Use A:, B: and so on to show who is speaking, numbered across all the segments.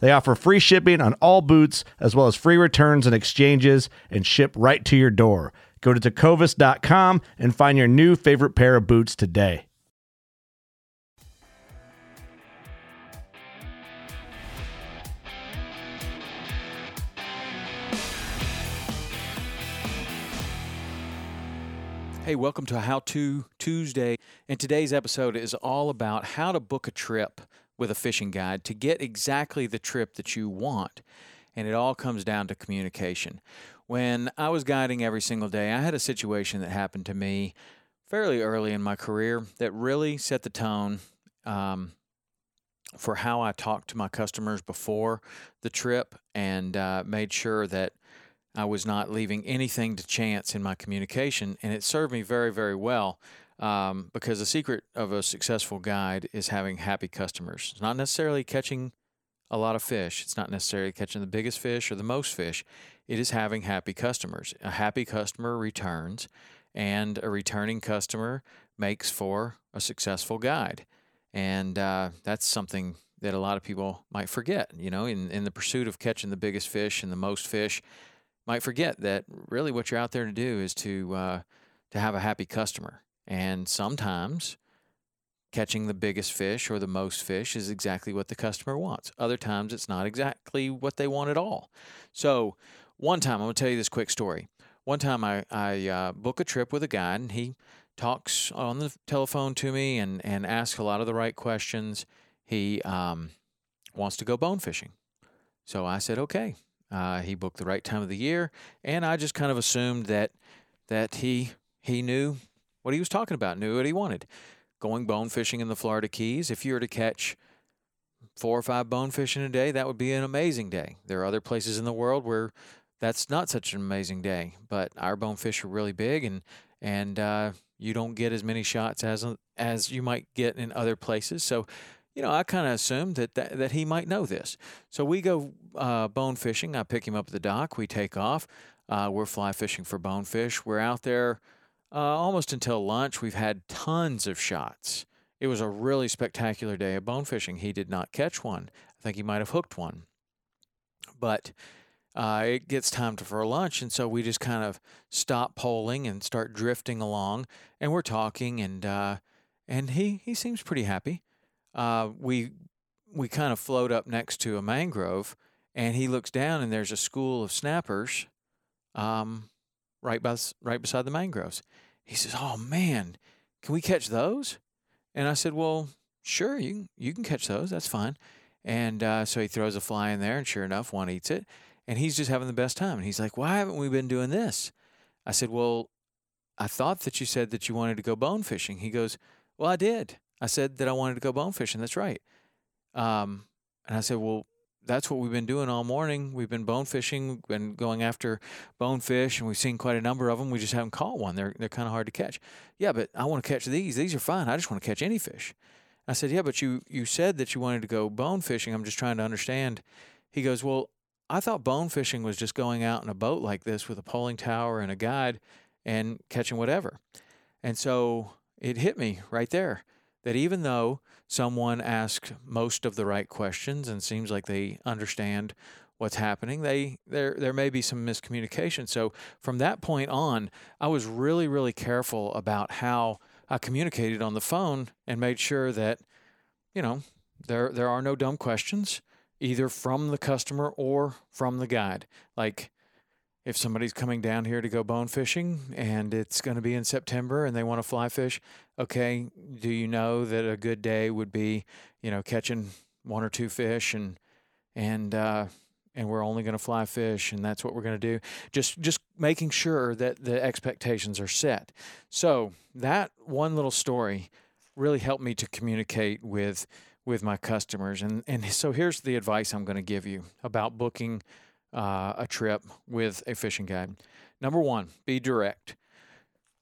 A: They offer free shipping on all boots, as well as free returns and exchanges, and ship right to your door. Go to tecovas.com and find your new favorite pair of boots today.
B: Hey, welcome to How To Tuesday. And today's episode is all about how to book a trip with a fishing guide to get exactly the trip that you want. And it all comes down to communication. When I was guiding every single day, I had a situation that happened to me fairly early in my career that really set the tone um, for how I talked to my customers before the trip and uh, made sure that I was not leaving anything to chance in my communication. And it served me very, very well um, because the secret of a successful guide is having happy customers. It's not necessarily catching a lot of fish. It's not necessarily catching the biggest fish or the most fish. It is having happy customers. A happy customer returns, and a returning customer makes for a successful guide. And uh, that's something that a lot of people might forget. You know, in, in the pursuit of catching the biggest fish and the most fish, might forget that really what you're out there to do is to uh, to have a happy customer. And sometimes catching the biggest fish or the most fish is exactly what the customer wants. Other times it's not exactly what they want at all. So, one time, I'm going to tell you this quick story. One time I, I uh, book a trip with a guy and he talks on the telephone to me and, and asks a lot of the right questions. He um, wants to go bone fishing. So I said, okay. Uh, he booked the right time of the year, and I just kind of assumed that that he he knew what he was talking about, knew what he wanted. Going bone fishing in the Florida Keys, if you were to catch four or five bonefish in a day, that would be an amazing day. There are other places in the world where that's not such an amazing day, but our bonefish are really big and and uh, you don't get as many shots as as you might get in other places. So, you know, I kind of assumed that, that that he might know this. So we go uh, bone fishing. I pick him up at the dock. We take off. Uh, we're fly fishing for bonefish. We're out there uh, almost until lunch, we've had tons of shots. It was a really spectacular day of bone fishing. He did not catch one. I think he might have hooked one. But uh, it gets time to, for lunch, and so we just kind of stop poling and start drifting along, and we're talking, and uh, and he he seems pretty happy. Uh, we we kind of float up next to a mangrove, and he looks down, and there's a school of snappers, um, right by right beside the mangroves. He says, "Oh man, can we catch those?" And I said, "Well, sure, you can, you can catch those. That's fine." And uh, so he throws a fly in there, and sure enough, one eats it. And he's just having the best time. And he's like, "Why haven't we been doing this?" I said, "Well, I thought that you said that you wanted to go bone fishing." He goes, "Well, I did. I said that I wanted to go bone fishing. That's right." Um, and I said, "Well, that's what we've been doing all morning. We've been bone fishing, been going after bonefish, and we've seen quite a number of them. We just haven't caught one. They're they're kind of hard to catch. Yeah, but I want to catch these. These are fine. I just want to catch any fish. I said, yeah, but you you said that you wanted to go bone fishing. I'm just trying to understand. He goes, well, I thought bone fishing was just going out in a boat like this with a poling tower and a guide and catching whatever. And so it hit me right there that even though someone asked most of the right questions and seems like they understand what's happening, they there there may be some miscommunication. So from that point on, I was really really careful about how I communicated on the phone and made sure that you know there there are no dumb questions either from the customer or from the guide. Like if somebody's coming down here to go bone fishing and it's going to be in September and they want to fly fish, okay, do you know that a good day would be, you know, catching one or two fish and and uh, and we're only going to fly fish and that's what we're going to do. Just just making sure that the expectations are set. So that one little story really helped me to communicate with with my customers. And and so here's the advice I'm going to give you about booking uh, a trip with a fishing guide. Number one, be direct.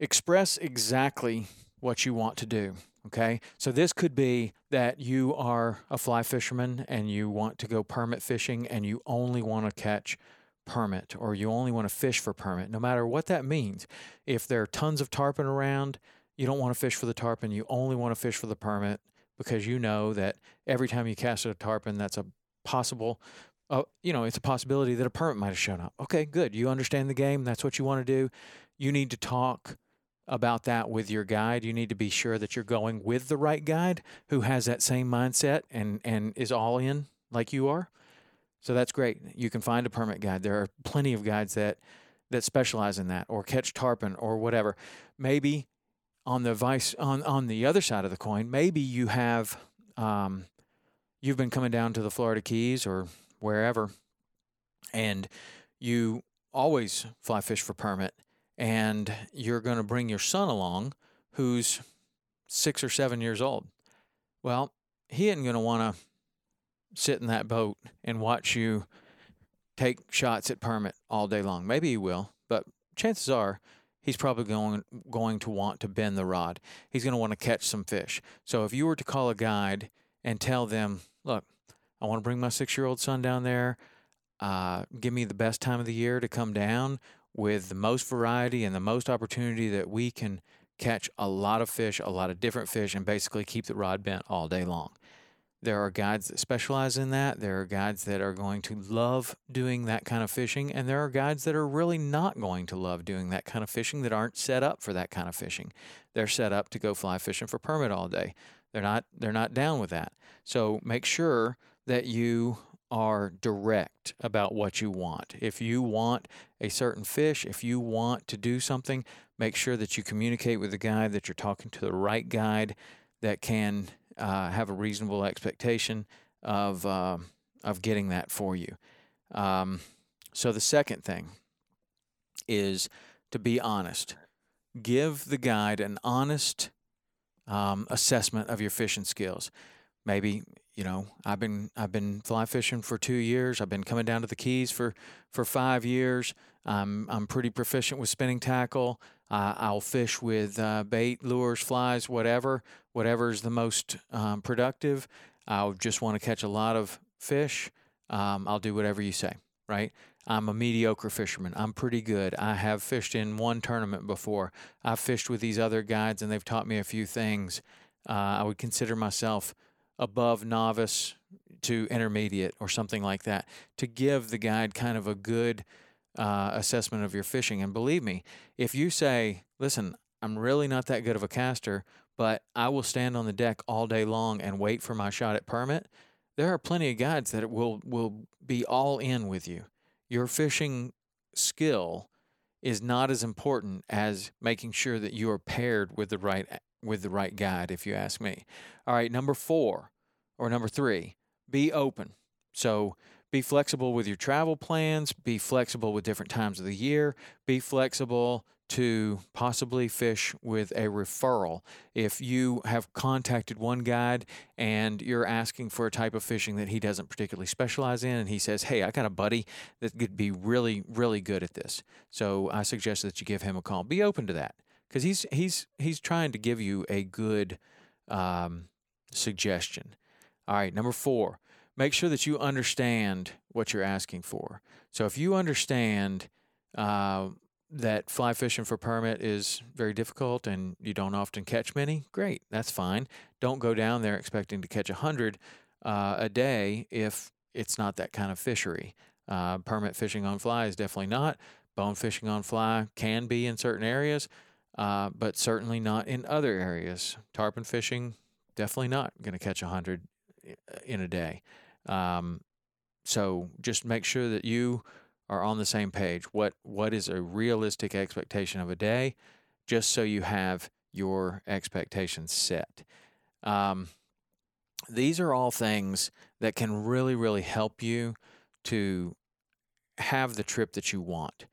B: Express exactly what you want to do. Okay, so this could be that you are a fly fisherman and you want to go permit fishing and you only want to catch permit or you only want to fish for permit, no matter what that means. If there are tons of tarpon around, you don't want to fish for the tarpon, you only want to fish for the permit because you know that every time you cast a tarpon, that's a possible, uh, you know, it's a possibility that a permit might have shown up. Okay, good. You understand the game. That's what you want to do. You need to talk about that with your guide. You need to be sure that you're going with the right guide who has that same mindset and and is all in like you are. So that's great. You can find a permit guide. There are plenty of guides that that specialize in that or catch tarpon or whatever. Maybe on the vice on on the other side of the coin, maybe you have um, you've been coming down to the Florida Keys or wherever, and you always fly fish for permit, and you're going to bring your son along, who's six or seven years old. Well, he isn't going to want to sit in that boat and watch you take shots at permit all day long. Maybe he will, but chances are he's probably going going to want to bend the rod. He's going to want to catch some fish. So if you were to call a guide and tell them, "Look, I want to bring my six-year-old son down there. Uh, give me the best time of the year to come down with the most variety and the most opportunity that we can catch a lot of fish, a lot of different fish, and basically keep the rod bent all day long." There are guides that specialize in that. There are guides that are going to love doing that kind of fishing, and there are guides that are really not going to love doing that kind of fishing that aren't set up for that kind of fishing. They're set up to go fly fishing for permit all day. They're not they're not down with that. So make sure that you are direct about what you want. If you want a certain fish, if you want to do something, make sure that you communicate with the guide that you're talking to the right guide that can uh, have a reasonable expectation of uh, of getting that for you. Um, so the second thing is to be honest. Give the guide an honest um, assessment of your fishing skills. Maybe you know I've been I've been fly fishing for two years. I've been coming down to the Keys for for five years. I'm I'm pretty proficient with spinning tackle. Uh, I'll fish with uh, bait, lures, flies, whatever, whatever's the most um, productive. I'll just want to catch a lot of fish. Um, I'll do whatever you say, right? I'm a mediocre fisherman. I'm pretty good. I have fished in one tournament before. I've fished with these other guides and they've taught me a few things. Uh, I would consider myself above novice to intermediate or something like that to give the guide kind of a good uh, assessment of your fishing. And believe me, if you say, listen, I'm really not that good of a caster, but I will stand on the deck all day long and wait for my shot at permit, there are plenty of guides that will, will be all in with you. Your fishing skill is not as important as making sure that you are paired with the right with the right guide if you ask me. All right, number 4 or number 3, be open. So be flexible with your travel plans, be flexible with different times of the year, be flexible to possibly fish with a referral. If you have contacted one guide and you're asking for a type of fishing that he doesn't particularly specialize in, and he says, Hey, I got a buddy that could be really, really good at this. So I suggest that you give him a call. Be open to that because he's, he's, he's trying to give you a good um, suggestion. All right, number four make sure that you understand what you're asking for. So if you understand uh, that fly fishing for permit is very difficult and you don't often catch many, great, that's fine. Don't go down there expecting to catch a hundred uh, a day if it's not that kind of fishery. Uh, permit fishing on fly is definitely not. Bone fishing on fly can be in certain areas, uh, but certainly not in other areas. Tarpon fishing, definitely not going to catch a hundred uh, in a day. Um, so just make sure that you are on the same page. What what is a realistic expectation of a day, just so you have your expectations set. Um, these are all things that can really really help you to have the trip that you want.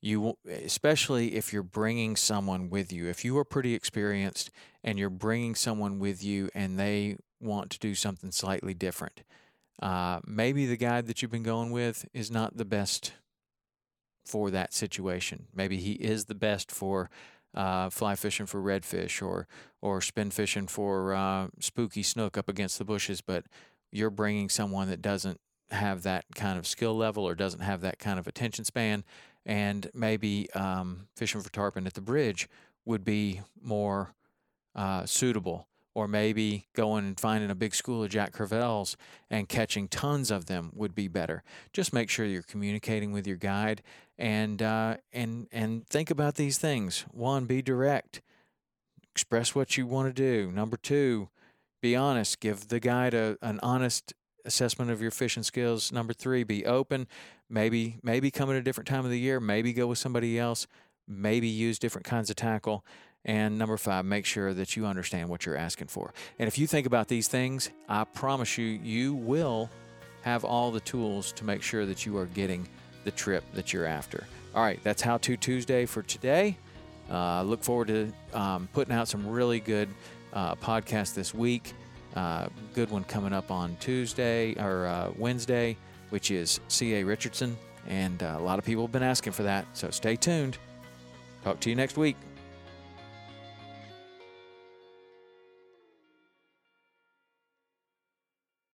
B: You especially if you're bringing someone with you. If you are pretty experienced and you're bringing someone with you and they want to do something slightly different. Uh, maybe the guide that you've been going with is not the best for that situation. Maybe he is the best for uh, fly fishing for redfish or or spin fishing for uh, spooky snook up against the bushes, but you're bringing someone that doesn't have that kind of skill level or doesn't have that kind of attention span, and maybe um, fishing for tarpon at the bridge would be more uh, suitable or maybe going and finding a big school of Jack Crevalles and catching tons of them would be better. Just make sure you're communicating with your guide and uh, and and think about these things. One, be direct. Express what you want to do. Number two, be honest. Give the guide a, an honest assessment of your fishing skills. Number three, be open. Maybe maybe come at a different time of the year. Maybe go with somebody else. Maybe use different kinds of tackle. And number five, make sure that you understand what you're asking for. And if you think about these things, I promise you, you will have all the tools to make sure that you are getting the trip that you're after. All right, that's How To Tuesday for today. Uh, look forward to um, putting out some really good uh, podcasts this week. Uh, good one coming up on Tuesday or uh, Wednesday, which is C.A. Richardson. And uh, a lot of people have been asking for that. So stay tuned. Talk to you next week.